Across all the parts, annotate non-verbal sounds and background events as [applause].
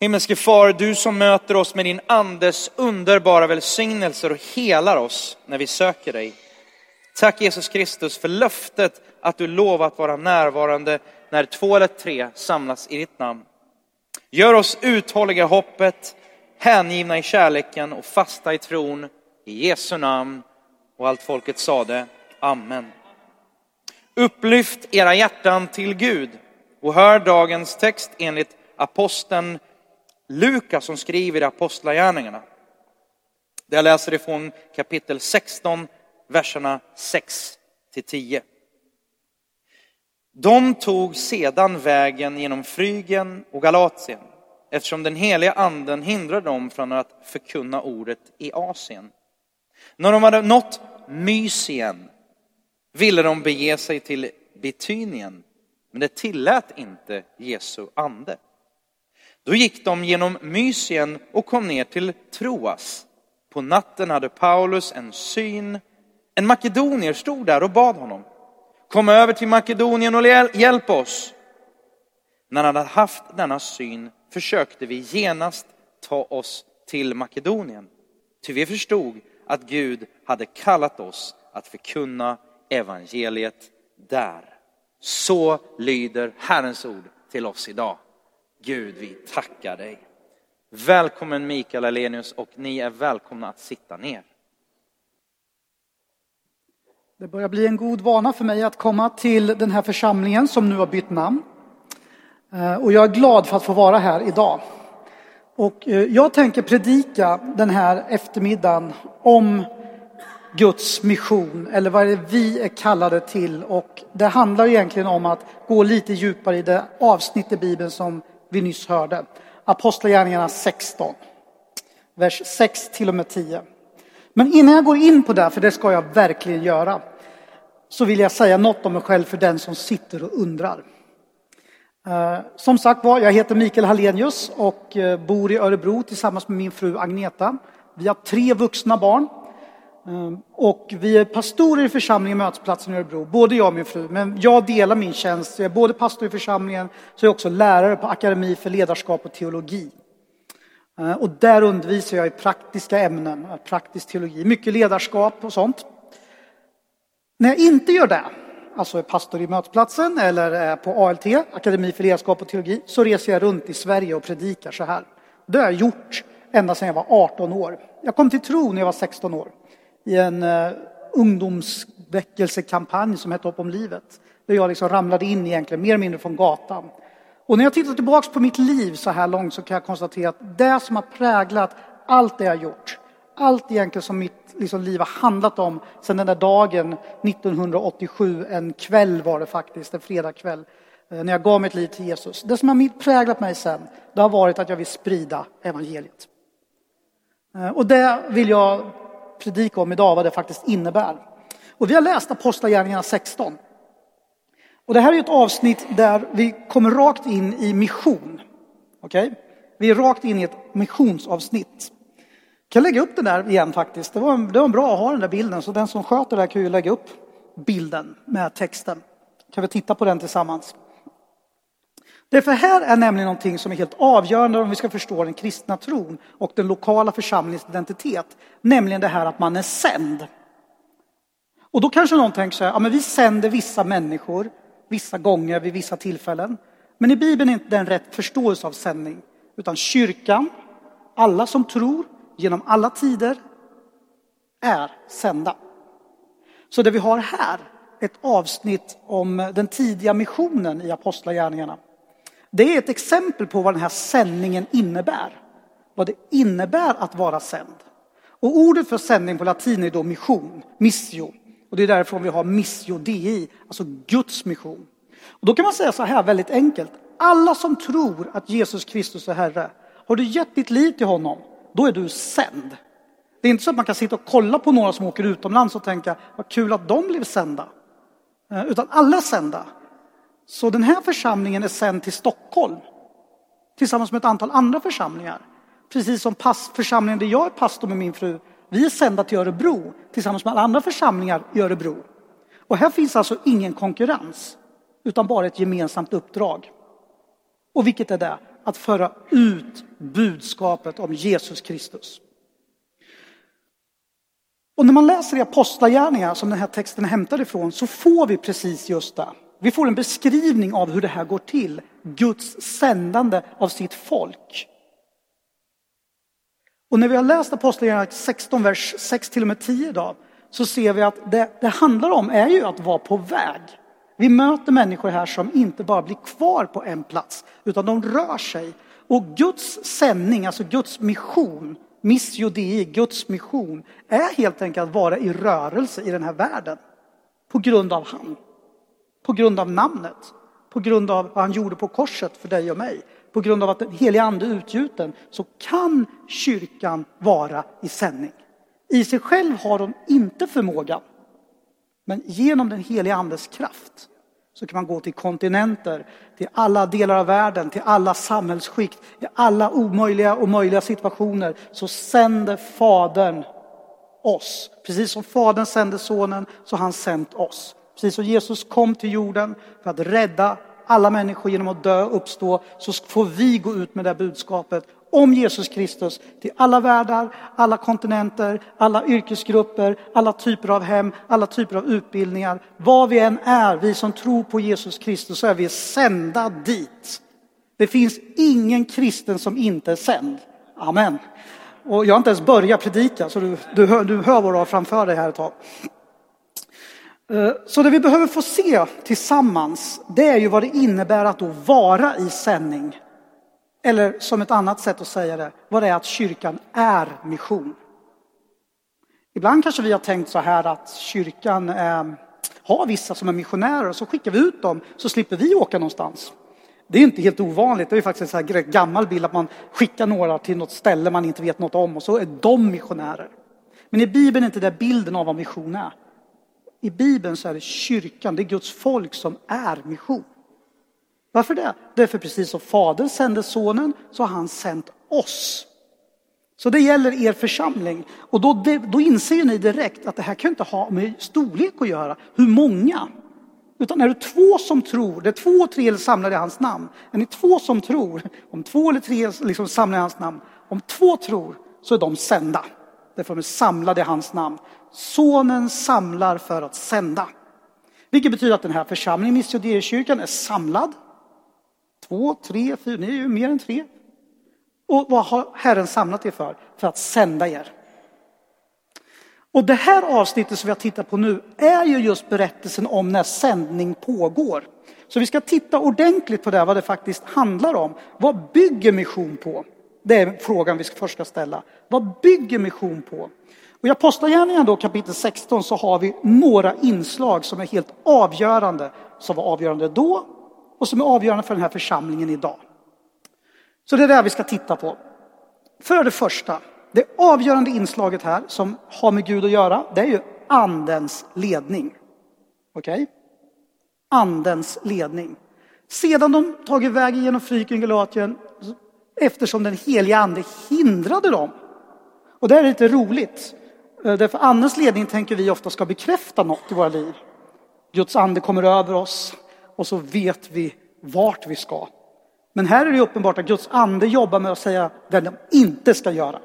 Himmelske far, du som möter oss med din andes underbara välsignelser och helar oss när vi söker dig. Tack Jesus Kristus för löftet att du lovat vara närvarande när två eller tre samlas i ditt namn. Gör oss uthålliga i hoppet, hängivna i kärleken och fasta i tron. I Jesu namn. Och allt folket sade Amen. Upplyft era hjärtan till Gud och hör dagens text enligt aposteln Lukas som skriver i Apostlagärningarna. Jag läser ifrån kapitel 16, verserna 6 till 10. De tog sedan vägen genom Frygen och Galatien eftersom den heliga anden hindrade dem från att förkunna ordet i Asien. När de hade nått Mysien ville de bege sig till Bitynien, men det tillät inte Jesu ande. Då gick de genom Mysien och kom ner till Troas. På natten hade Paulus en syn. En makedonier stod där och bad honom. Kom över till Makedonien och hjälp oss. När han hade haft denna syn försökte vi genast ta oss till Makedonien. Ty vi förstod att Gud hade kallat oss att förkunna evangeliet där. Så lyder Herrens ord till oss idag. Gud, vi tackar dig. Välkommen Mikael Alenius och ni är välkomna att sitta ner. Det börjar bli en god vana för mig att komma till den här församlingen som nu har bytt namn. Eh, och jag är glad för att få vara här idag. Och eh, jag tänker predika den här eftermiddagen om Guds mission, eller vad är det vi är kallade till. Och det handlar egentligen om att gå lite djupare i det avsnitt i Bibeln som vi nyss hörde. Apostlagärningarna 16, vers 6 till och med 10. Men innan jag går in på det, för det ska jag verkligen göra, så vill jag säga något om mig själv för den som sitter och undrar. Eh, som sagt var, jag heter Mikael Hallenius och eh, bor i Örebro tillsammans med min fru Agneta. Vi har tre vuxna barn. Ehm, och vi är pastorer i församlingen Mötesplatsen i Örebro, både jag och min fru. Men jag delar min tjänst. Jag är både pastor i församlingen, så är jag också lärare på Akademi för ledarskap och teologi. Ehm, och där undervisar jag i praktiska ämnen, praktisk teologi, mycket ledarskap och sånt. När jag inte gör det, alltså är pastor i Mötesplatsen eller är på ALT, Akademi för ledarskap och teologi, så reser jag runt i Sverige och predikar så här. Det har jag gjort ända sedan jag var 18 år. Jag kom till tro när jag var 16 år i en uh, ungdomsväckelsekampanj som hette Hopp om livet. Där jag liksom ramlade in egentligen mer eller mindre från gatan. Och när jag tittar tillbaka på mitt liv så här långt så kan jag konstatera att det som har präglat allt det jag har gjort, allt egentligen som mitt liksom, liv har handlat om sedan den där dagen 1987, en kväll var det faktiskt, en fredagkväll, eh, när jag gav mitt liv till Jesus. Det som har präglat mig sen, det har varit att jag vill sprida evangeliet. Eh, och det vill jag predika om idag, vad det faktiskt innebär. Och vi har läst Apostlagärningarna 16. Och det här är ett avsnitt där vi kommer rakt in i mission. Okej? Okay? Vi är rakt in i ett missionsavsnitt kan lägga upp den där igen faktiskt. Det var, det var bra att ha den där bilden, så den som sköter det här kan ju lägga upp bilden med texten. Kan vi titta på den tillsammans? Det för här är nämligen någonting som är helt avgörande om vi ska förstå den kristna tron och den lokala församlingens identitet. Nämligen det här att man är sänd. Och då kanske någon tänker så här, ja men vi sänder vissa människor vissa gånger vid vissa tillfällen. Men i Bibeln är inte den rätt förståelse av sändning. Utan kyrkan, alla som tror, genom alla tider är sända. Så det vi har här, ett avsnitt om den tidiga missionen i Apostlagärningarna. Det är ett exempel på vad den här sändningen innebär. Vad det innebär att vara sänd. Och ordet för sändning på latin är då mission, missio. Och det är därifrån vi har missio dei, alltså Guds mission. Och då kan man säga så här väldigt enkelt. Alla som tror att Jesus Kristus är Herre, har du gett ditt liv till honom, då är du sänd. Det är inte så att man kan sitta och kolla på några som åker utomlands och tänka vad kul att de blev sända. Eh, utan alla är sända. Så den här församlingen är sänd till Stockholm tillsammans med ett antal andra församlingar. Precis som församlingen där jag är pastor med min fru. Vi är sända till Örebro tillsammans med alla andra församlingar i Örebro. Och här finns alltså ingen konkurrens utan bara ett gemensamt uppdrag. Och vilket är det? att föra ut budskapet om Jesus Kristus. Och när man läser i Apostlagärningarna, som den här texten är hämtad ifrån, så får vi precis just det. Vi får en beskrivning av hur det här går till, Guds sändande av sitt folk. Och när vi har läst Apostlagärningarna 16, vers 6 till och med 10 idag, så ser vi att det det handlar om är ju att vara på väg. Vi möter människor här som inte bara blir kvar på en plats, utan de rör sig. Och Guds sändning, alltså Guds mission, missio dei, Guds mission, är helt enkelt att vara i rörelse i den här världen. På grund av han. På grund av namnet. På grund av vad han gjorde på korset för dig och mig. På grund av att den helige ande är utgjuten så kan kyrkan vara i sändning. I sig själv har hon inte förmågan. Men genom den helige andes kraft så kan man gå till kontinenter, till alla delar av världen, till alla samhällsskikt, i alla omöjliga och möjliga situationer så sänder Fadern oss. Precis som Fadern sände Sonen så har han sänt oss. Precis som Jesus kom till jorden för att rädda alla människor genom att dö och uppstå så får vi gå ut med det budskapet om Jesus Kristus till alla världar, alla kontinenter, alla yrkesgrupper, alla typer av hem, alla typer av utbildningar. Vad vi än är, vi som tror på Jesus Kristus, så är vi sända dit. Det finns ingen kristen som inte är sänd. Amen. Och jag har inte ens börjat predika, så du, du, hör, du hör vad du har framför dig här ett tag. Eh, så det vi behöver få se tillsammans, det är ju vad det innebär att då vara i sändning. Eller som ett annat sätt att säga det, vad det är att kyrkan är mission. Ibland kanske vi har tänkt så här att kyrkan eh, har vissa som är missionärer och så skickar vi ut dem så slipper vi åka någonstans. Det är inte helt ovanligt, det är faktiskt en så här gammal bild att man skickar några till något ställe man inte vet något om och så är de missionärer. Men i Bibeln är inte det bilden av vad mission är. I Bibeln så är det kyrkan, det är Guds folk som är mission. Varför det? Därför precis som Fadern sände Sonen så har han sänt oss. Så det gäller er församling. Och då, då inser ni direkt att det här kan inte ha med storlek att göra, hur många. Utan är det två som tror, det är två och tre samlade i hans namn. Är ni två som tror, om två eller tre liksom samlar i hans namn, om två tror så är de sända. Därför de är samlade i hans namn. Sonen samlar för att sända. Vilket betyder att den här församlingen, Missionärskyrkan, är samlad. Två, tre, fyra, ni är ju mer än tre. Och vad har Herren samlat er för? För att sända er. Och det här avsnittet som vi har tittat på nu är ju just berättelsen om när sändning pågår. Så vi ska titta ordentligt på det, vad det faktiskt handlar om. Vad bygger mission på? Det är frågan vi först ska ställa. Vad bygger mission på? Och I Apostlagärningarna då kapitel 16 så har vi några inslag som är helt avgörande, som var avgörande då och som är avgörande för den här församlingen idag. Så det är det vi ska titta på. För det första, det avgörande inslaget här som har med Gud att göra, det är ju andens ledning. Okej? Okay? Andens ledning. Sedan de tagit vägen genom Fryken, Galatien, eftersom den heliga ande hindrade dem. Och det är lite roligt. Eh, därför andens ledning tänker vi ofta ska bekräfta något i våra liv. Guds ande kommer över oss och så vet vi vart vi ska. Men här är det uppenbart att Guds ande jobbar med att säga vad de inte ska göra.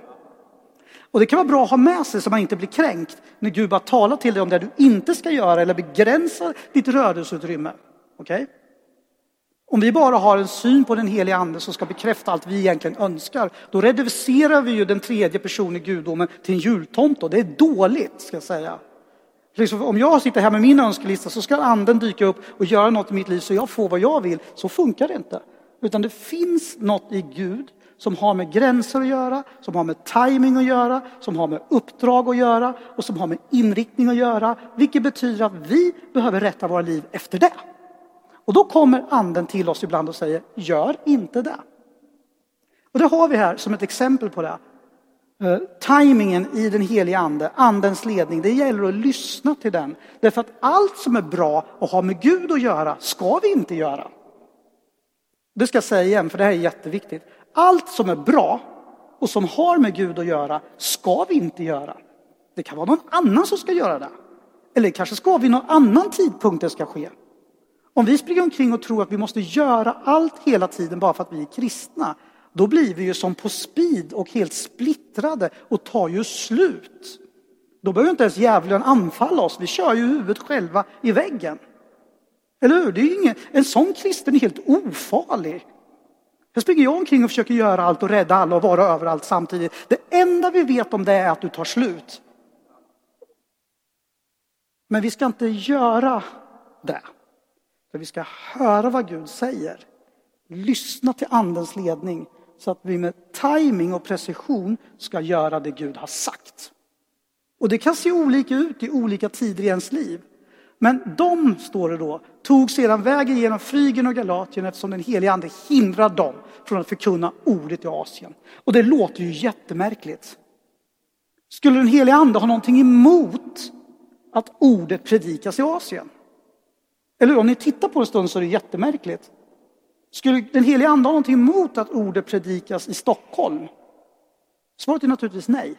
Och det kan vara bra att ha med sig så man inte blir kränkt när Gud bara talar till dig om det du inte ska göra eller begränsar ditt rörelseutrymme. Okej? Okay? Om vi bara har en syn på den heliga ande som ska bekräfta allt vi egentligen önskar, då reducerar vi ju den tredje personen i gudomen till en jultomte och det är dåligt, ska jag säga. Liksom, om jag sitter här med min önskelista så ska anden dyka upp och göra något i mitt liv så jag får vad jag vill. Så funkar det inte. Utan det finns något i Gud som har med gränser att göra, som har med timing att göra, som har med uppdrag att göra och som har med inriktning att göra. Vilket betyder att vi behöver rätta våra liv efter det. Och då kommer anden till oss ibland och säger, gör inte det. Och det har vi här som ett exempel på det. Eh, uh, timingen i den heliga ande, andens ledning, det gäller att lyssna till den. Därför att allt som är bra och har med Gud att göra ska vi inte göra. Det ska jag säga igen, för det här är jätteviktigt. Allt som är bra och som har med Gud att göra ska vi inte göra. Det kan vara någon annan som ska göra det. Eller kanske ska vi någon annan tidpunkt det ska ske. Om vi springer omkring och tror att vi måste göra allt hela tiden bara för att vi är kristna, då blir vi ju som på speed och helt splittrade och tar ju slut. Då behöver inte ens djävulen anfalla oss, vi kör ju huvudet själva i väggen. Eller hur? Det är ingen, en sån kristen är helt ofarlig. Här springer jag omkring och försöker göra allt och rädda alla och vara överallt samtidigt. Det enda vi vet om det är att du tar slut. Men vi ska inte göra det. För vi ska höra vad Gud säger. Lyssna till andens ledning så att vi med timing och precision ska göra det Gud har sagt. Och det kan se olika ut i olika tider i ens liv. Men de, står det då, tog sedan vägen genom Frygen och Galatien eftersom den helige ande hindrade dem från att förkunna ordet i Asien. Och det låter ju jättemärkligt. Skulle den helige ande ha någonting emot att ordet predikas i Asien? Eller om ni tittar på det en stund så är det jättemärkligt. Skulle den heliga ande ha någonting emot att ordet predikas i Stockholm? Svaret är naturligtvis nej.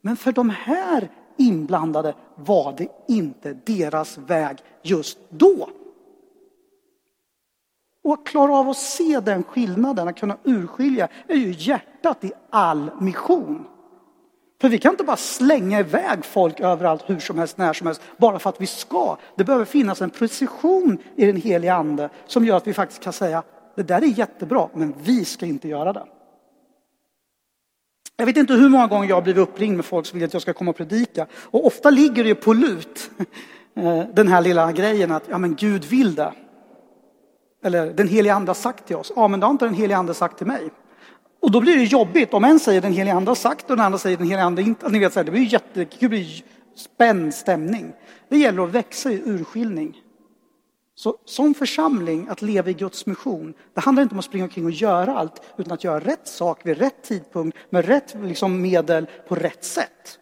Men för de här inblandade var det inte deras väg just då. Och att klara av att se den skillnaden, att kunna urskilja, är ju hjärtat i all mission. För vi kan inte bara slänga iväg folk överallt, hur som helst, när som helst, bara för att vi ska. Det behöver finnas en precision i den heliga ande som gör att vi faktiskt kan säga, det där är jättebra, men vi ska inte göra det. Jag vet inte hur många gånger jag har blivit uppringd med folk som vill att jag ska komma och predika. Och ofta ligger det på lut, eh, den här lilla grejen att ja, men Gud vill det. Eller den heliga ande har sagt till oss. Ja, men det har inte den heliga ande sagt till mig. Och då blir det jobbigt om en säger den heliga ande har sagt och den andra säger den heliga ande inte. Ni vet, det blir jätte, det blir spänd stämning. Det gäller att växa i urskiljning. Så som församling, att leva i Guds mission, det handlar inte om att springa omkring och göra allt, utan att göra rätt sak vid rätt tidpunkt, med rätt liksom, medel, på rätt sätt.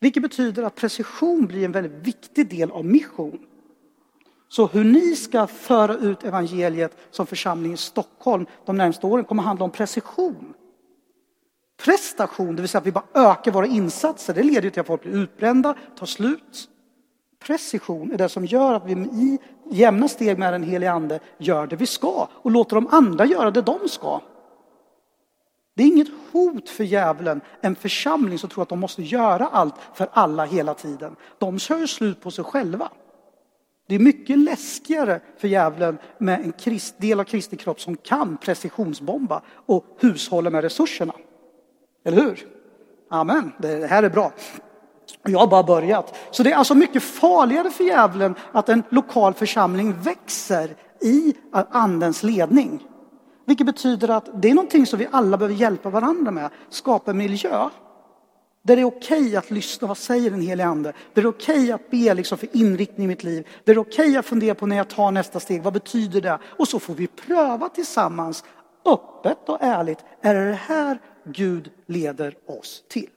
Vilket betyder att precision blir en väldigt viktig del av mission. Så hur ni ska föra ut evangeliet som församling i Stockholm de närmaste åren kommer handla om precision. Prestation, det vill säga att vi bara ökar våra insatser, det leder till att folk blir utbrända, tar slut. Precision är det som gör att vi i jämna steg med den helige ande gör det vi ska och låter de andra göra det de ska. Det är inget hot för djävulen, en församling som tror att de måste göra allt för alla hela tiden. De kör ju slut på sig själva. Det är mycket läskigare för djävulen med en krist, del av Kristi kropp som kan precisionsbomba och hushålla med resurserna. Eller hur? Amen, det här är bra. Jag har bara börjat. Så det är alltså mycket farligare för djävulen att en lokal församling växer i andens ledning. Vilket betyder att det är någonting som vi alla behöver hjälpa varandra med. Skapa miljö där det är okej okay att lyssna, vad säger den helige ande? Där det är okej okay att be liksom för inriktning i mitt liv. Där det är okej okay att fundera på när jag tar nästa steg, vad betyder det? Och så får vi pröva tillsammans, öppet och ärligt, är det det här Gud leder oss till?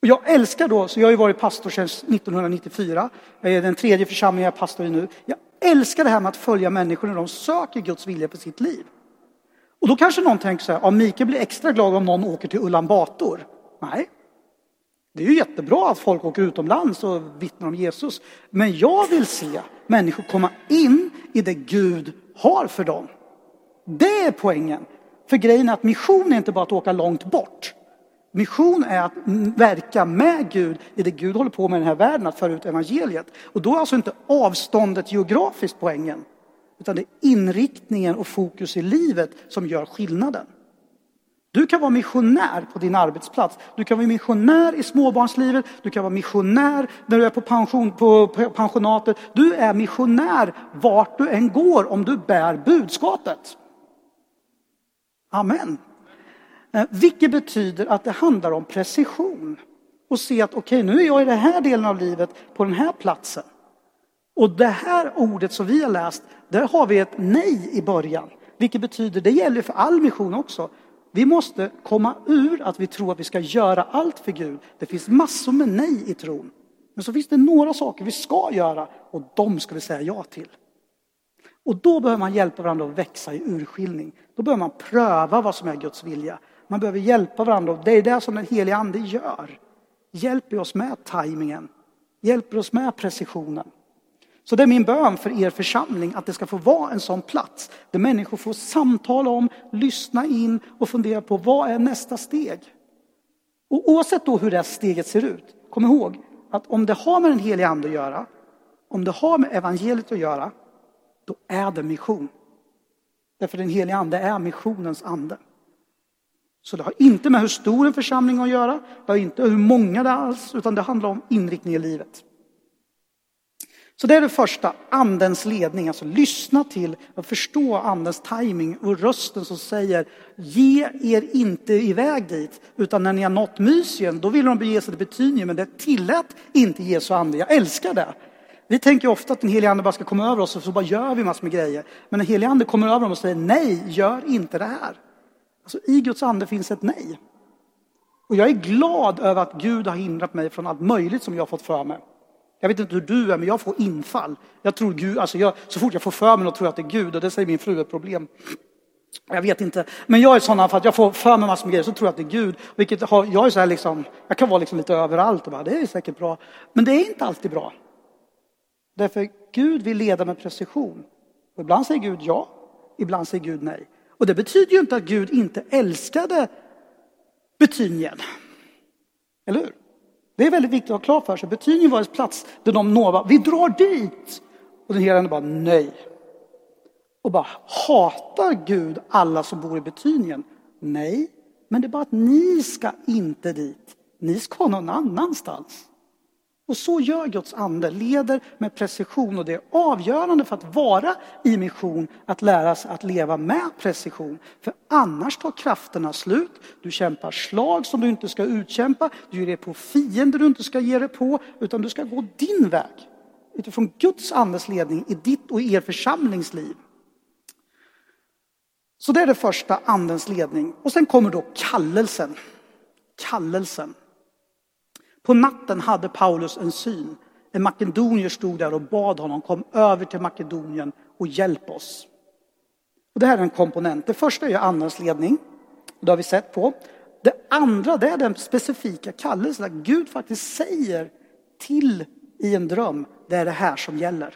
Och jag älskar då, så jag har ju varit pastor sedan 1994, jag är den tredje församlingen jag är pastor i nu. Jag älskar det här med att följa människor när de söker Guds vilja för sitt liv. Och då kanske någon tänker så här, ja, Mikael blir extra glad om någon åker till Ulan Bator. Nej, det är ju jättebra att folk åker utomlands och vittnar om Jesus. Men jag vill se människor komma in i det Gud har för dem. Det är poängen. För grejen är att mission är inte bara att åka långt bort. Mission är att verka med Gud i det Gud håller på med i den här världen, att föra ut evangeliet. Och då är alltså inte avståndet geografiskt poängen, utan det är inriktningen och fokus i livet som gör skillnaden. Du kan vara missionär på din arbetsplats. Du kan vara missionär i småbarnslivet. Du kan vara missionär när du är på, pension, på pensionatet. Du är missionär vart du än går om du bär budskapet. Amen. Eh, vilket betyder att det handlar om precision. Och se att okej, okay, nu är jag i den här delen av livet på den här platsen. Och det här ordet som vi har läst, där har vi ett nej i början. Vilket betyder, det gäller för all mission också. Vi måste komma ur att vi tror att vi ska göra allt för Gud. Det finns massor med nej i tron. Men så finns det några saker vi ska göra och de ska vi säga ja till. Och då behöver man hjälpa varandra att växa i urskiljning. Då behöver man pröva vad som är Guds vilja. Man behöver hjälpa varandra och det är det som den helige ande gör. Hjälper oss med tajmingen. Hjälper oss med precisionen. Så det är min bön för er församling att det ska få vara en sån plats där människor får samtala om, lyssna in och fundera på vad är nästa steg? Och oavsett då hur det här steget ser ut, kom ihåg att om det har med den heliga ande att göra, om det har med evangeliet att göra, då är det mission. Därför den heliga ande är missionens ande. Så det har inte med hur stor en församling att göra, det har inte hur många det är alls, utan det handlar om inriktning i livet. Så det är det första, andens ledning, alltså lyssna till och förstå andens timing och rösten som säger ge er inte iväg dit, utan när ni har nått Mysien, då vill de bege sig till Betynien, men det tillät inte Jesu ande. Jag älskar det. Vi tänker ofta att den helige ande bara ska komma över oss och så bara gör vi massor med grejer. Men den helige ande kommer över dem och säger nej, gör inte det här. Alltså, I Guds ande finns ett nej. Och jag är glad över att Gud har hindrat mig från allt möjligt som jag har fått för mig. Jag vet inte hur du är, men jag får infall. Jag tror Gud, alltså jag, så fort jag får för mig något tror jag att det är Gud och det säger min fru är ett problem. Jag vet inte, men jag är sån för att jag får för mig massor med grejer så tror jag att det är Gud. Vilket har, jag är så här liksom, jag kan vara liksom lite överallt och bara, det är säkert bra. Men det är inte alltid bra. Därför Gud vill leda med precision. Och ibland säger Gud ja, ibland säger Gud nej. Och det betyder ju inte att Gud inte älskade Betynien. Eller hur? Det är väldigt viktigt att ha klart för sig. Betynien var en plats där de nova, vi drar dit. Och den heliga bara nej. Och bara hatar Gud alla som bor i Betynien? Nej, men det är bara att ni ska inte dit. Ni ska någon annanstans. Och så gör Guds ande, leder med precision och det är avgörande för att vara i mission, att lära sig att leva med precision. För annars tar krafterna slut, du kämpar slag som du inte ska utkämpa, du ger dig på fiender du inte ska ge dig på, utan du ska gå din väg. Utifrån Guds andes ledning i ditt och er församlingsliv. Så det är det första, andens ledning. Och sen kommer då kallelsen. Kallelsen. På natten hade Paulus en syn. En makedonier stod där och bad honom kom över till Makedonien och hjälp oss. Och det här är en komponent. Det första är andens ledning. Det har vi sett på. Det andra det är den specifika kallelsen. Att Gud faktiskt säger till i en dröm, det är det här som gäller.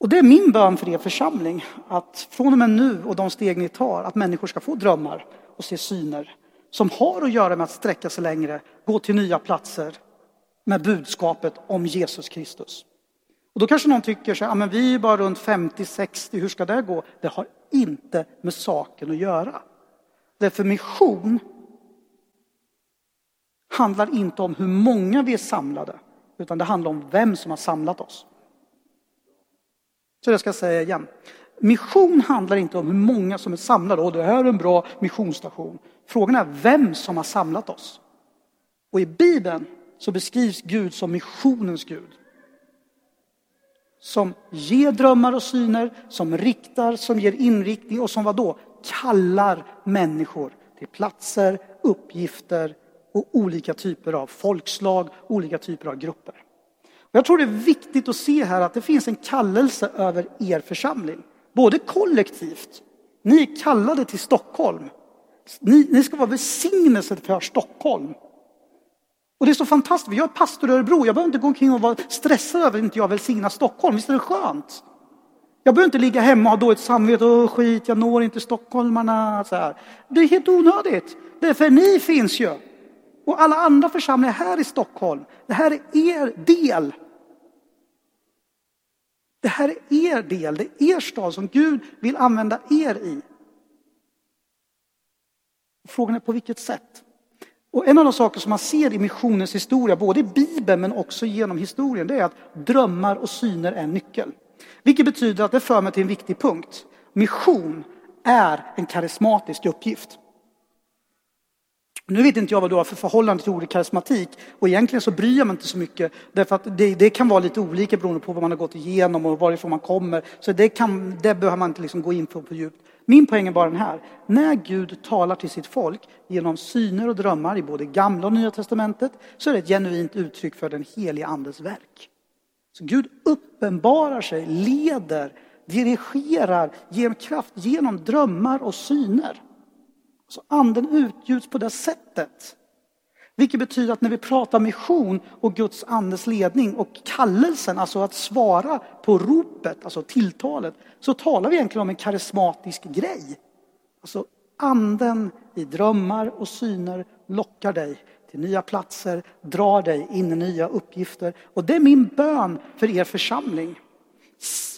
Och det är min bön för er församling, att från och med nu och de steg ni tar, att människor ska få drömmar och se syner som har att göra med att sträcka sig längre, gå till nya platser med budskapet om Jesus Kristus. Och då kanske någon tycker så här, ja, men vi är bara runt 50-60, hur ska det gå? Det har inte med saken att göra. Därför mission handlar inte om hur många vi är samlade, utan det handlar om vem som har samlat oss. Så det ska jag säga igen. Mission handlar inte om hur många som är samlade, och det här är en bra missionsstation. Frågan är vem som har samlat oss. Och i Bibeln så beskrivs Gud som missionens Gud. Som ger drömmar och syner, som riktar, som ger inriktning och som vad då? Kallar människor till platser, uppgifter och olika typer av folkslag, olika typer av grupper. Jag tror det är viktigt att se här att det finns en kallelse över er församling. Både kollektivt, ni är kallade till Stockholm. Ni, ni ska vara välsignelse för Stockholm. Och det är så fantastiskt, jag är pastor i Örebro, jag behöver inte gå omkring och vara stressad över att inte jag välsignar Stockholm, visst är det skönt? Jag behöver inte ligga hemma och ha dåligt samvete, och skit, jag når inte stockholmarna. Så här. Det är helt onödigt, därför ni finns ju. Och alla andra församlingar här i Stockholm, det här är er del det här är er del, det är er stad som Gud vill använda er i. Frågan är på vilket sätt? Och en av de saker som man ser i missionens historia, både i Bibeln men också genom historien, det är att drömmar och syner är en nyckel. Vilket betyder att det för mig till en viktig punkt. Mission är en karismatisk uppgift. Nu vet inte jag vad du har för förhållande till ordet karismatik och egentligen så bryr jag mig inte så mycket därför att det, det, kan vara lite olika beroende på vad man har gått igenom och varifrån man kommer. Så det, kan, det behöver man inte liksom gå in på på djupt. Min poäng är bara den här. När Gud talar till sitt folk genom syner och drömmar i både gamla och nya testamentet så är det ett genuint uttryck för den helige andes verk. Så Gud uppenbarar sig, leder, dirigerar, ger kraft genom drömmar och syner. Så anden utgjuts på det sättet. Vilket betyder att när vi pratar mission och Guds andes ledning och kallelsen, alltså att svara på ropet, alltså tilltalet, så talar vi egentligen om en karismatisk grej. Alltså anden i drömmar och syner lockar dig till nya platser, drar dig in i nya uppgifter. Och det är min bön för er församling.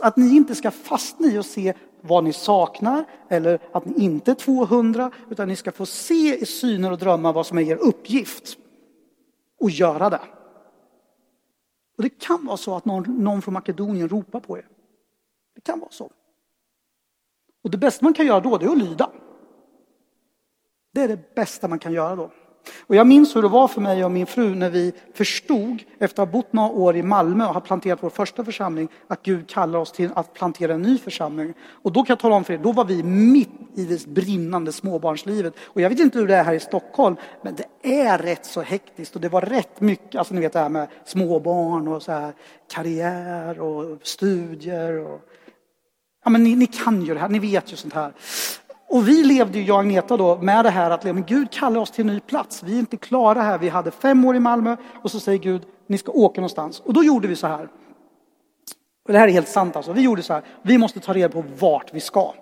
Att ni inte ska fastna i och se vad ni saknar eller att ni inte är 200 utan ni ska få se i syner och drömmar vad som är er uppgift och göra det. Och det kan vara så att någon, någon från Makedonien ropar på er. Det kan vara så. Och det bästa man kan göra då det är att lyda. Det är det bästa man kan göra då. Och jag minns hur det var för mig och min fru när vi förstod, efter att ha bott några år i Malmö och ha planterat vår första församling, att Gud kallar oss till att plantera en ny församling. Och då kan jag tala om för er, då var vi mitt i det brinnande småbarnslivet. Och jag vet inte hur det är här i Stockholm, men det är rätt så hektiskt och det var rätt mycket, alltså ni vet det här med småbarn och så här, karriär och studier och Ja, men ni, ni kan ju det här, ni vet ju sånt här. Och vi levde ju, jag och Agneta då, med det här att men Gud kallar oss till en ny plats. Vi är inte klara här. Vi hade fem år i Malmö och så säger Gud, ni ska åka någonstans. Och då gjorde vi så här. Och det här är helt sant alltså. Vi gjorde så här, vi måste ta reda på vart vi ska.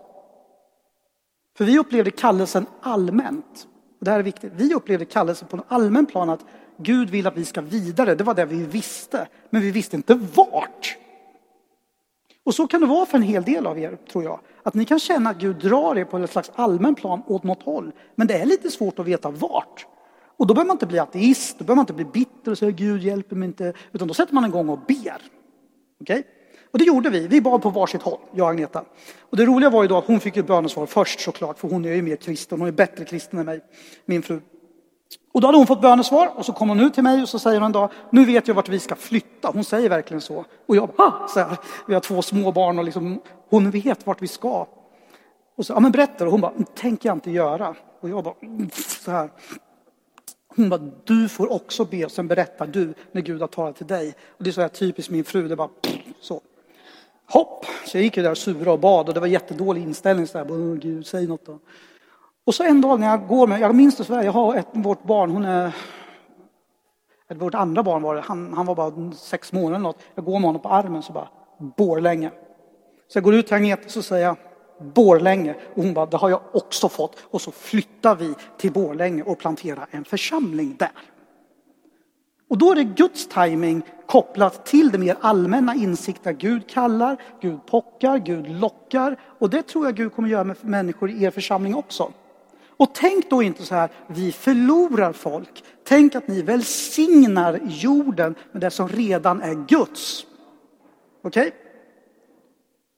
För vi upplevde kallelsen allmänt. Och det här är viktigt. Vi upplevde kallelsen på en allmän plan att Gud vill att vi ska vidare. Det var det vi visste. Men vi visste inte vart. Och så kan det vara för en hel del av er, tror jag. Att ni kan känna att Gud drar er på ett slags allmän plan åt något håll. Men det är lite svårt att veta vart. Och då behöver man inte bli ateist, då behöver man inte bli bitter och säga Gud hjälper mig inte. Utan då sätter man igång och ber. Okej? Okay? Och det gjorde vi. Vi bad på varsitt håll, jag och Agneta. Och det roliga var ju då att hon fick ett bönesvar först såklart, för hon är ju mer kristen. Hon är bättre kristen än mig, min fru. Och då hade hon fått bönesvar och så kom hon ut till mig och så säger hon en dag, nu vet jag vart vi ska flytta. Hon säger verkligen så. Och jag bara, så här, vi har två små barn och liksom, hon vet vart vi ska. Och så, ja men berätta. Och hon bara, tänker jag inte göra. Och jag bara, mm, så här. Hon bara, du får också be och sen berättar du när Gud har talat till dig. Och det är så här typiskt min fru, det bara så. Hopp! Så jag gick ju där och sura och bad och det var jättedålig inställning. Så där, Gud, säg något då. Och så en dag när jag går med, jag minns det så här, jag har ett, vårt barn, hon är, vårt andra barn var det, han, han var bara sex månader eller något. Jag går med honom på armen så bara, Borlänge. Så jag går ut till Agneta och så säger jag, Borlänge. Och hon bara, det har jag också fått. Och så flyttar vi till Borlänge och planterar en församling där. Och då är det Guds timing kopplat till det mer allmänna insikter. Gud kallar, Gud pockar, Gud lockar. Och det tror jag Gud kommer göra med människor i er församling också. Och tänk då inte så här, vi förlorar folk. Tänk att ni välsignar jorden med det som redan är Guds. Okej? Okay?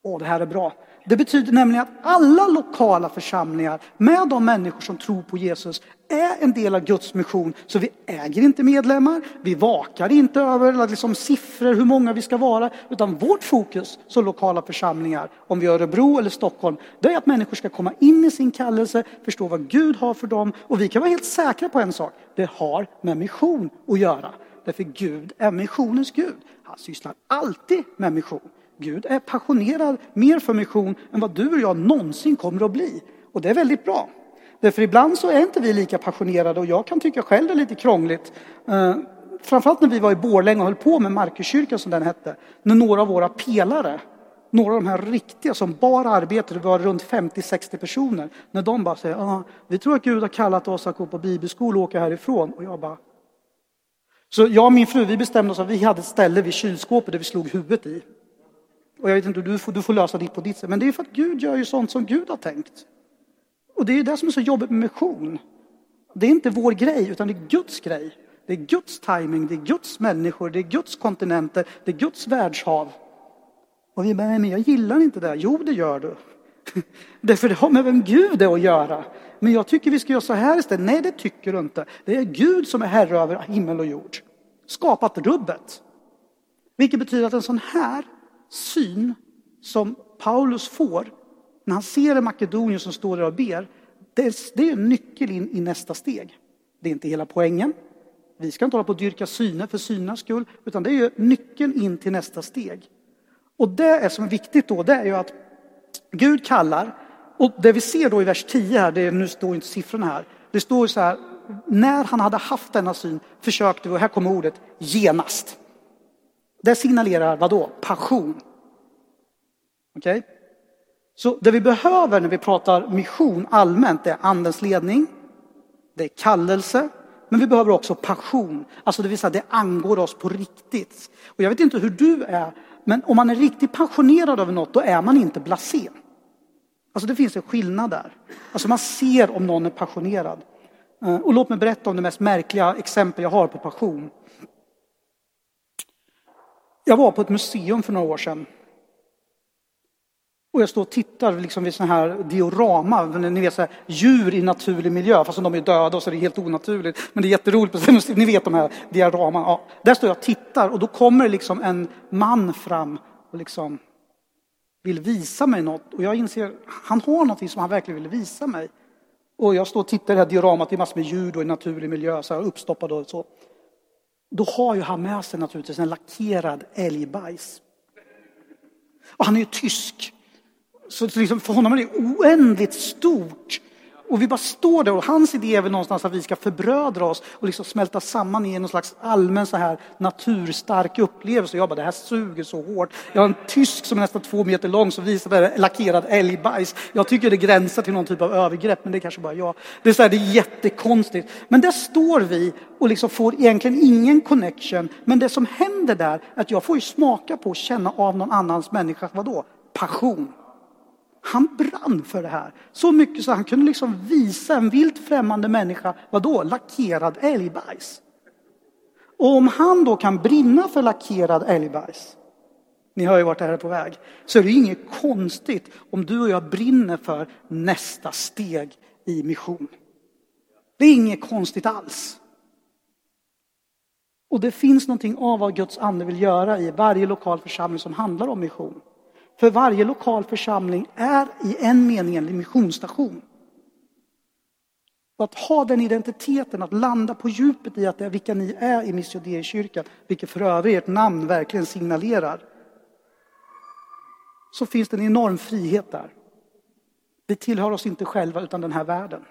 Åh, det här är bra. Det betyder nämligen att alla lokala församlingar med de människor som tror på Jesus är en del av Guds mission. Så vi äger inte medlemmar, vi vakar inte över liksom, siffror, hur många vi ska vara, utan vårt fokus som lokala församlingar, om vi är Örebro eller Stockholm, det är att människor ska komma in i sin kallelse, förstå vad Gud har för dem och vi kan vara helt säkra på en sak, det har med mission att göra. Därför Gud är missionens Gud. Han sysslar alltid med mission. Gud är passionerad mer för mission än vad du och jag någonsin kommer att bli. Och det är väldigt bra. Därför ibland så är inte vi lika passionerade och jag kan tycka själv det är lite krångligt. Eh, framförallt när vi var i Borlänge och höll på med Markuskyrkan som den hette. När några av våra pelare, några av de här riktiga som bara arbetade, det var runt 50-60 personer. När de bara säger, ah, vi tror att Gud har kallat oss att gå på bibelskola och åka härifrån. Och jag bara, så jag och min fru vi bestämde oss att vi hade ett ställe vid kylskåpet där vi slog huvudet i. Och jag vet inte, du får, du får lösa ditt på ditt sätt. Men det är för att Gud gör ju sånt som Gud har tänkt. Och det är ju det som är så jobbigt med mission. Det är inte vår grej, utan det är Guds grej. Det är Guds timing, det är Guds människor, det är Guds kontinenter, det är Guds världshav. Och vi bara, men jag gillar inte det. Jo, det gör du. [laughs] Därför det har med vem Gud är att göra. Men jag tycker vi ska göra så här istället. Nej, det tycker du inte. Det är Gud som är herre över himmel och jord. Skapat rubbet. Vilket betyder att en sån här syn som Paulus får när han ser en makedonier som står där och ber, det är, en nyckel in i nästa steg. Det är inte hela poängen. Vi ska inte hålla på att dyrka syner för synernas skull, utan det är ju nyckeln in till nästa steg. Och det är som är viktigt då, det är ju att Gud kallar, och det vi ser då i vers 10 här, det är, nu står inte siffrorna här, det står så här, när han hade haft denna syn försökte vi, och här kommer ordet, genast. Det signalerar vad då? Passion. Okej? Okay? Så det vi behöver när vi pratar mission allmänt, det är andens ledning, det är kallelse, men vi behöver också passion. Alltså det vill säga det angår oss på riktigt. Och jag vet inte hur du är, men om man är riktigt passionerad över något, då är man inte blasé. Alltså det finns en skillnad där. Alltså man ser om någon är passionerad. Eh, och låt mig berätta om det mest märkliga exempel jag har på passion. Jag var på ett museum för några år sedan. Och jag står och tittar liksom vid sådana här diorama, ni vet så här, djur i naturlig miljö, fast de är döda och så är det helt onaturligt. Men det är jätteroligt, ni vet de här dioraman. Ja, där står jag och tittar och då kommer liksom en man fram och liksom vill visa mig något. Och jag inser, han har någonting som han verkligen vill visa mig. Och jag står och tittar i det här dioramat, det är massor med djur i naturlig miljö, så här uppstoppade och så. Då har ju han med sig naturligtvis en lackerad älgbajs. Och han är ju tysk. Så liksom för honom är det oändligt stort. Och vi bara står där och hans idé är väl någonstans att vi ska förbrödra oss och liksom smälta samman i någon slags allmän så här naturstark upplevelse. Jag bara, det här suger så hårt. Jag har en tysk som är nästan två meter lång som visar mig lackerad älgbajs. Jag tycker det gränsar till någon typ av övergrepp, men det är kanske bara jag. Det är, så här, det är jättekonstigt. Men där står vi och liksom får egentligen ingen connection. Men det som händer där är att jag får ju smaka på och känna av någon annans människa, vadå? Passion. Han brann för det här. Så mycket så han kunde liksom visa en vilt främmande människa, vadå, lackerad älgbajs. Och om han då kan brinna för lackerad älgbajs, ni hör ju vart det här är på väg, så är det inget konstigt om du och jag brinner för nästa steg i mission. Det är inget konstigt alls. Och det finns någonting av vad Guds ande vill göra i varje lokal församling som handlar om mission. För varje lokal församling är i en mening en missionsstation. Att ha den identiteten, att landa på djupet i att det är vilka ni är i Missionärskyrkan, vilket för övrigt ert namn verkligen signalerar, så finns det en enorm frihet där. Vi tillhör oss inte själva utan den här världen.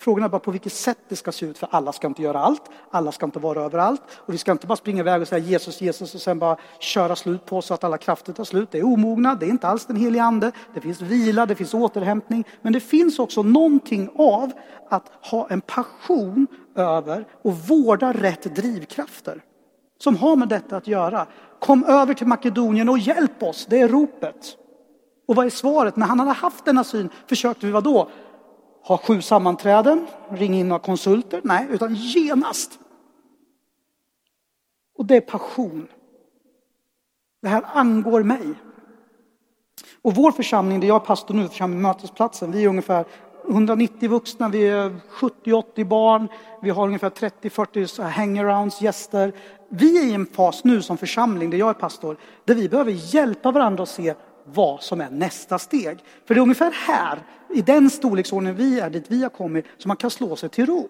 Frågan är bara på vilket sätt det ska se ut, för alla ska inte göra allt, alla ska inte vara överallt och vi ska inte bara springa iväg och säga Jesus, Jesus och sen bara köra slut på så att alla krafter tar slut. Det är omognad, det är inte alls den helige ande, det finns vila, det finns återhämtning, men det finns också någonting av att ha en passion över och vårda rätt drivkrafter som har med detta att göra. Kom över till Makedonien och hjälp oss, det är ropet. Och vad är svaret? När han hade haft denna syn försökte vi vad då? Ha sju sammanträden, ringa in några konsulter. Nej, utan genast. Och det är passion. Det här angår mig. Och vår församling, där jag är pastor nu, församling Mötesplatsen, vi är ungefär 190 vuxna, vi är 70-80 barn, vi har ungefär 30-40 hangarounds, gäster. Vi är i en fas nu som församling, där jag är pastor, där vi behöver hjälpa varandra att se vad som är nästa steg. För det är ungefär här, i den storleksordningen vi är, dit vi har kommit, som man kan slå sig till ro.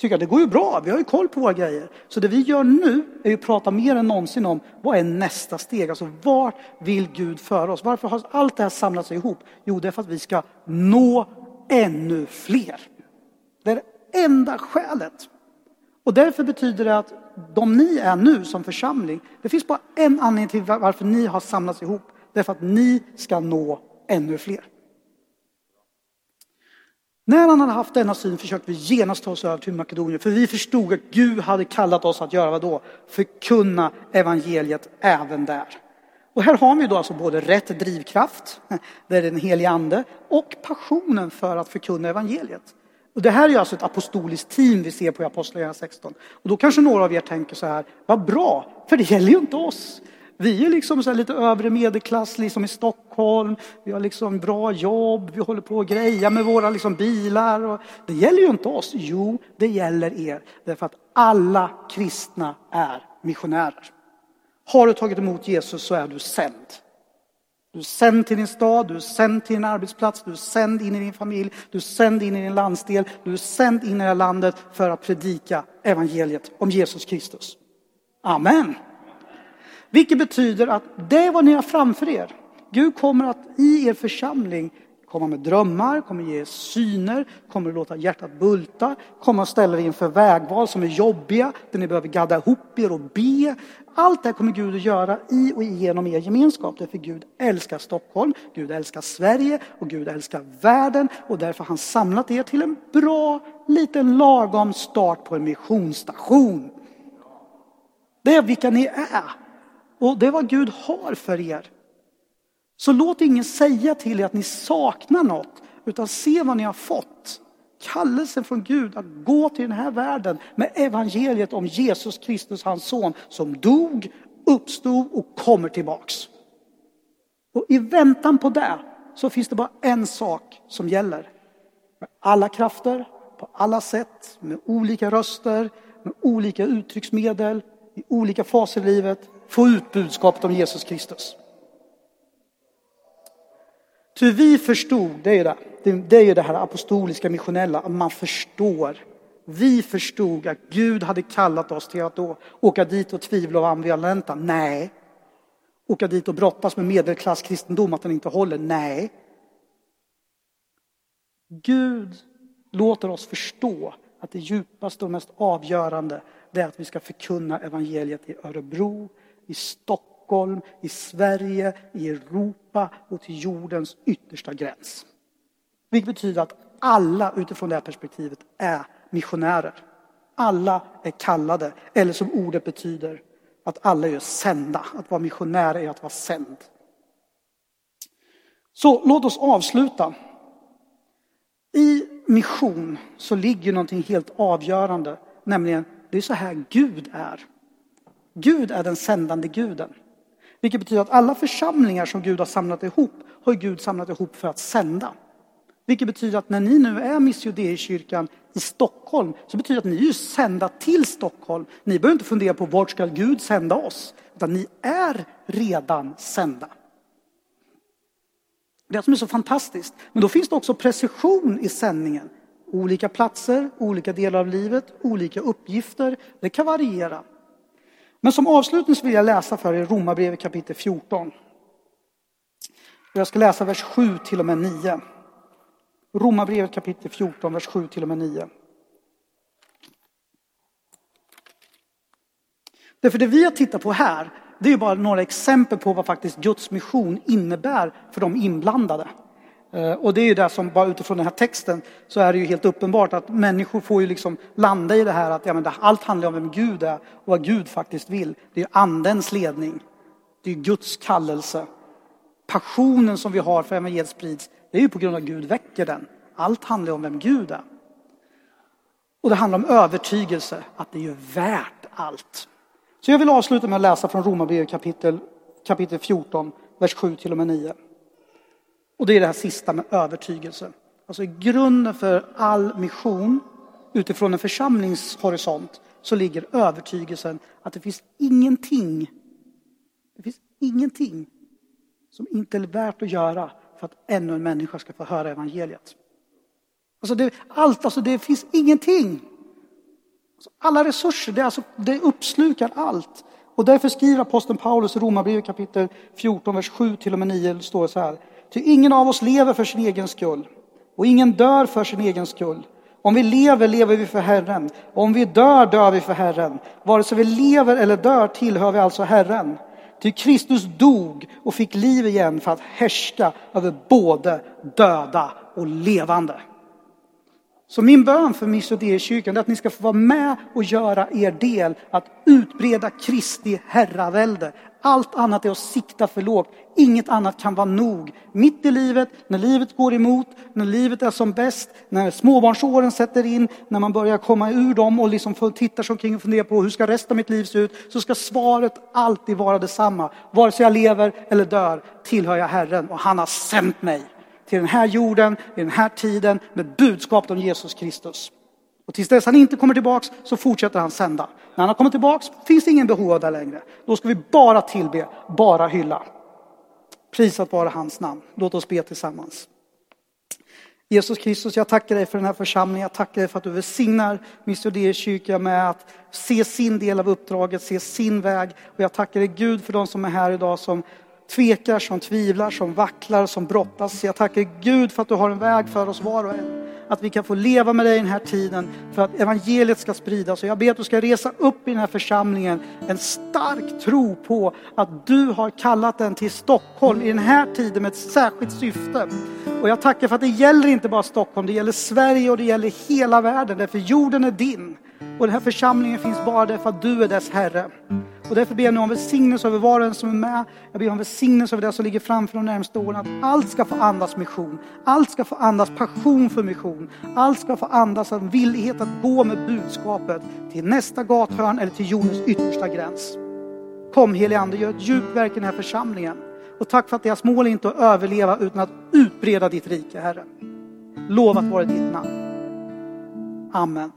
Tycker det går ju bra, vi har ju koll på våra grejer. Så det vi gör nu är att prata mer än någonsin om vad är nästa steg? Alltså vart vill Gud föra oss? Varför har allt det här samlats ihop? Jo, det är för att vi ska nå ännu fler. Det är det enda skälet. Och därför betyder det att de ni är nu som församling, det finns bara en anledning till varför ni har samlats ihop. Därför att ni ska nå ännu fler. När han hade haft denna syn försökte vi genast ta oss över till Makedonien, för vi förstod att Gud hade kallat oss att göra vad då? Förkunna evangeliet även där. Och här har vi då alltså både rätt drivkraft, [laughs] det är den helige ande, och passionen för att förkunna evangeliet. Och det här är alltså ett apostoliskt team vi ser på Apostlagärningarna 16. Och då kanske några av er tänker så här, vad bra, för det gäller ju inte oss. Vi är liksom så lite övre medelklass liksom i Stockholm. Vi har liksom bra jobb, vi håller på att greja med våra liksom bilar. Och det gäller ju inte oss. Jo, det gäller er. Därför att alla kristna är missionärer. Har du tagit emot Jesus så är du sänd. Du är sänd till din stad, du är sänd till din arbetsplats, du är sänd in i din familj, du är sänd in i din landsdel, du är sänd in i det här landet för att predika evangeliet om Jesus Kristus. Amen. Vilket betyder att det är vad ni har framför er. Gud kommer att i er församling komma med drömmar, kommer ge syner, kommer låta hjärtat bulta, kommer att ställa er inför vägval som är jobbiga, där ni behöver gadda ihop er och be. Allt det här kommer Gud att göra i och genom er gemenskap. Därför Gud älskar Stockholm, Gud älskar Sverige och Gud älskar världen och därför har han samlat er till en bra, liten lagom start på en missionsstation. Det är vilka ni är och det är vad Gud har för er. Så låt ingen säga till er att ni saknar något, utan se vad ni har fått. Kallelsen från Gud att gå till den här världen med evangeliet om Jesus Kristus, hans son, som dog, uppstod och kommer tillbaks. Och i väntan på det så finns det bara en sak som gäller. Med alla krafter, på alla sätt, med olika röster, med olika uttrycksmedel, i olika faser i livet, få ut budskapet om Jesus Kristus. Ty vi förstod, det är ju det, det är ju det här apostoliska missionella, att man förstår. Vi förstod att Gud hade kallat oss till att då åka dit och tvivla och ambivalenta. Nej. Åka dit och brottas med medelklasskristendom, att den inte håller. Nej. Gud låter oss förstå att det djupaste och mest avgörande det är att vi ska förkunna evangeliet i Örebro, i Stockholm i Sverige, i Europa och till jordens yttersta gräns. Vilket betyder att alla utifrån det här perspektivet är missionärer. Alla är kallade, eller som ordet betyder, att alla är sända. Att vara missionär är att vara sänd. Så låt oss avsluta. I mission så ligger någonting helt avgörande, nämligen det är så här Gud är. Gud är den sändande guden. Vilket betyder att alla församlingar som Gud har samlat ihop har Gud samlat ihop för att sända. Vilket betyder att när ni nu är Miss kyrkan i Stockholm så betyder det att ni är sända till Stockholm. Ni behöver inte fundera på vart ska Gud sända oss, utan ni är redan sända. Det som är så fantastiskt. Men då finns det också precision i sändningen. Olika platser, olika delar av livet, olika uppgifter. Det kan variera. Men som avslutning vill jag läsa för er Romarbrevet kapitel 14. Jag ska läsa vers 7 till och med 9. Romarbrevet kapitel 14, vers 7 till och med 9. Därför det vi har tittat på här, det är bara några exempel på vad faktiskt Guds mission innebär för de inblandade. Eh, och det är ju det som, bara utifrån den här texten, så är det ju helt uppenbart att människor får ju liksom landa i det här att ja, men allt handlar om vem Gud är och vad Gud faktiskt vill. Det är andens ledning. Det är Guds kallelse. Passionen som vi har för evangeliet sprids, det är ju på grund av att Gud väcker den. Allt handlar om vem Gud är. Och det handlar om övertygelse, att det är ju värt allt. Så jag vill avsluta med att läsa från Romarbrevet kapitel, kapitel 14, vers 7 till och med 9. Och det är det här sista med övertygelse. Alltså i grunden för all mission utifrån en församlingshorisont så ligger övertygelsen att det finns ingenting, det finns ingenting som inte är värt att göra för att ännu en människa ska få höra evangeliet. Alltså det, allt, alltså det finns ingenting. Alltså alla resurser, det, alltså, det uppslukar allt. Och därför skriver aposteln Paulus i Romarbrevet kapitel 14, vers 7 till och med 9, står det så här. Ty ingen av oss lever för sin egen skull och ingen dör för sin egen skull. Om vi lever, lever vi för Herren. Om vi dör, dör vi för Herren. Vare sig vi lever eller dör tillhör vi alltså Herren. Ty Kristus dog och fick liv igen för att härska över både döda och levande. Så min bön för Missionärskyrkan är att ni ska få vara med och göra er del att utbreda Kristi herravälde. Allt annat är att sikta för lågt. Inget annat kan vara nog. Mitt i livet, när livet går emot, när livet är som bäst, när småbarnsåren sätter in, när man börjar komma ur dem och liksom tittar sig omkring och funderar på hur ska resten av mitt liv se ut, så ska svaret alltid vara detsamma. Vare sig jag lever eller dör tillhör jag Herren och han har sänt mig till den här jorden, i den här tiden med budskapet om Jesus Kristus. Och tills dess han inte kommer tillbaks så fortsätter han sända. När han har kommit tillbaks finns det ingen behov av det längre. Då ska vi bara tillbe, bara hylla. Prisat vara hans namn. Låt oss be tillsammans. Jesus Kristus, jag tackar dig för den här församlingen. Jag tackar dig för att du välsignar min kyrka med att se sin del av uppdraget, se sin väg. Och jag tackar dig Gud för de som är här idag som tvekar, som tvivlar, som vacklar, som brottas. Jag tackar Gud för att du har en väg för oss var och en. Att vi kan få leva med dig i den här tiden för att evangeliet ska spridas. Och jag ber att du ska resa upp i den här församlingen en stark tro på att du har kallat den till Stockholm i den här tiden med ett särskilt syfte. Och jag tackar för att det gäller inte bara Stockholm, det gäller Sverige och det gäller hela världen. Därför jorden är din. Och den här församlingen finns bara därför att du är dess Herre. Och därför ber jag nu om välsignelse över var och en som är med. Jag ber om välsignelse över det som ligger framför de närmaste åren. Att allt ska få andas mission. Allt ska få andas passion för mission. Allt ska få andas en villighet att gå med budskapet till nästa gathörn eller till jordens yttersta gräns. Kom helige Ande, gör ett djupt verk i den här församlingen. Och tack för att deras mål är inte att överleva utan att utbreda ditt rike, Herre. Lovat vara ditt namn. Amen.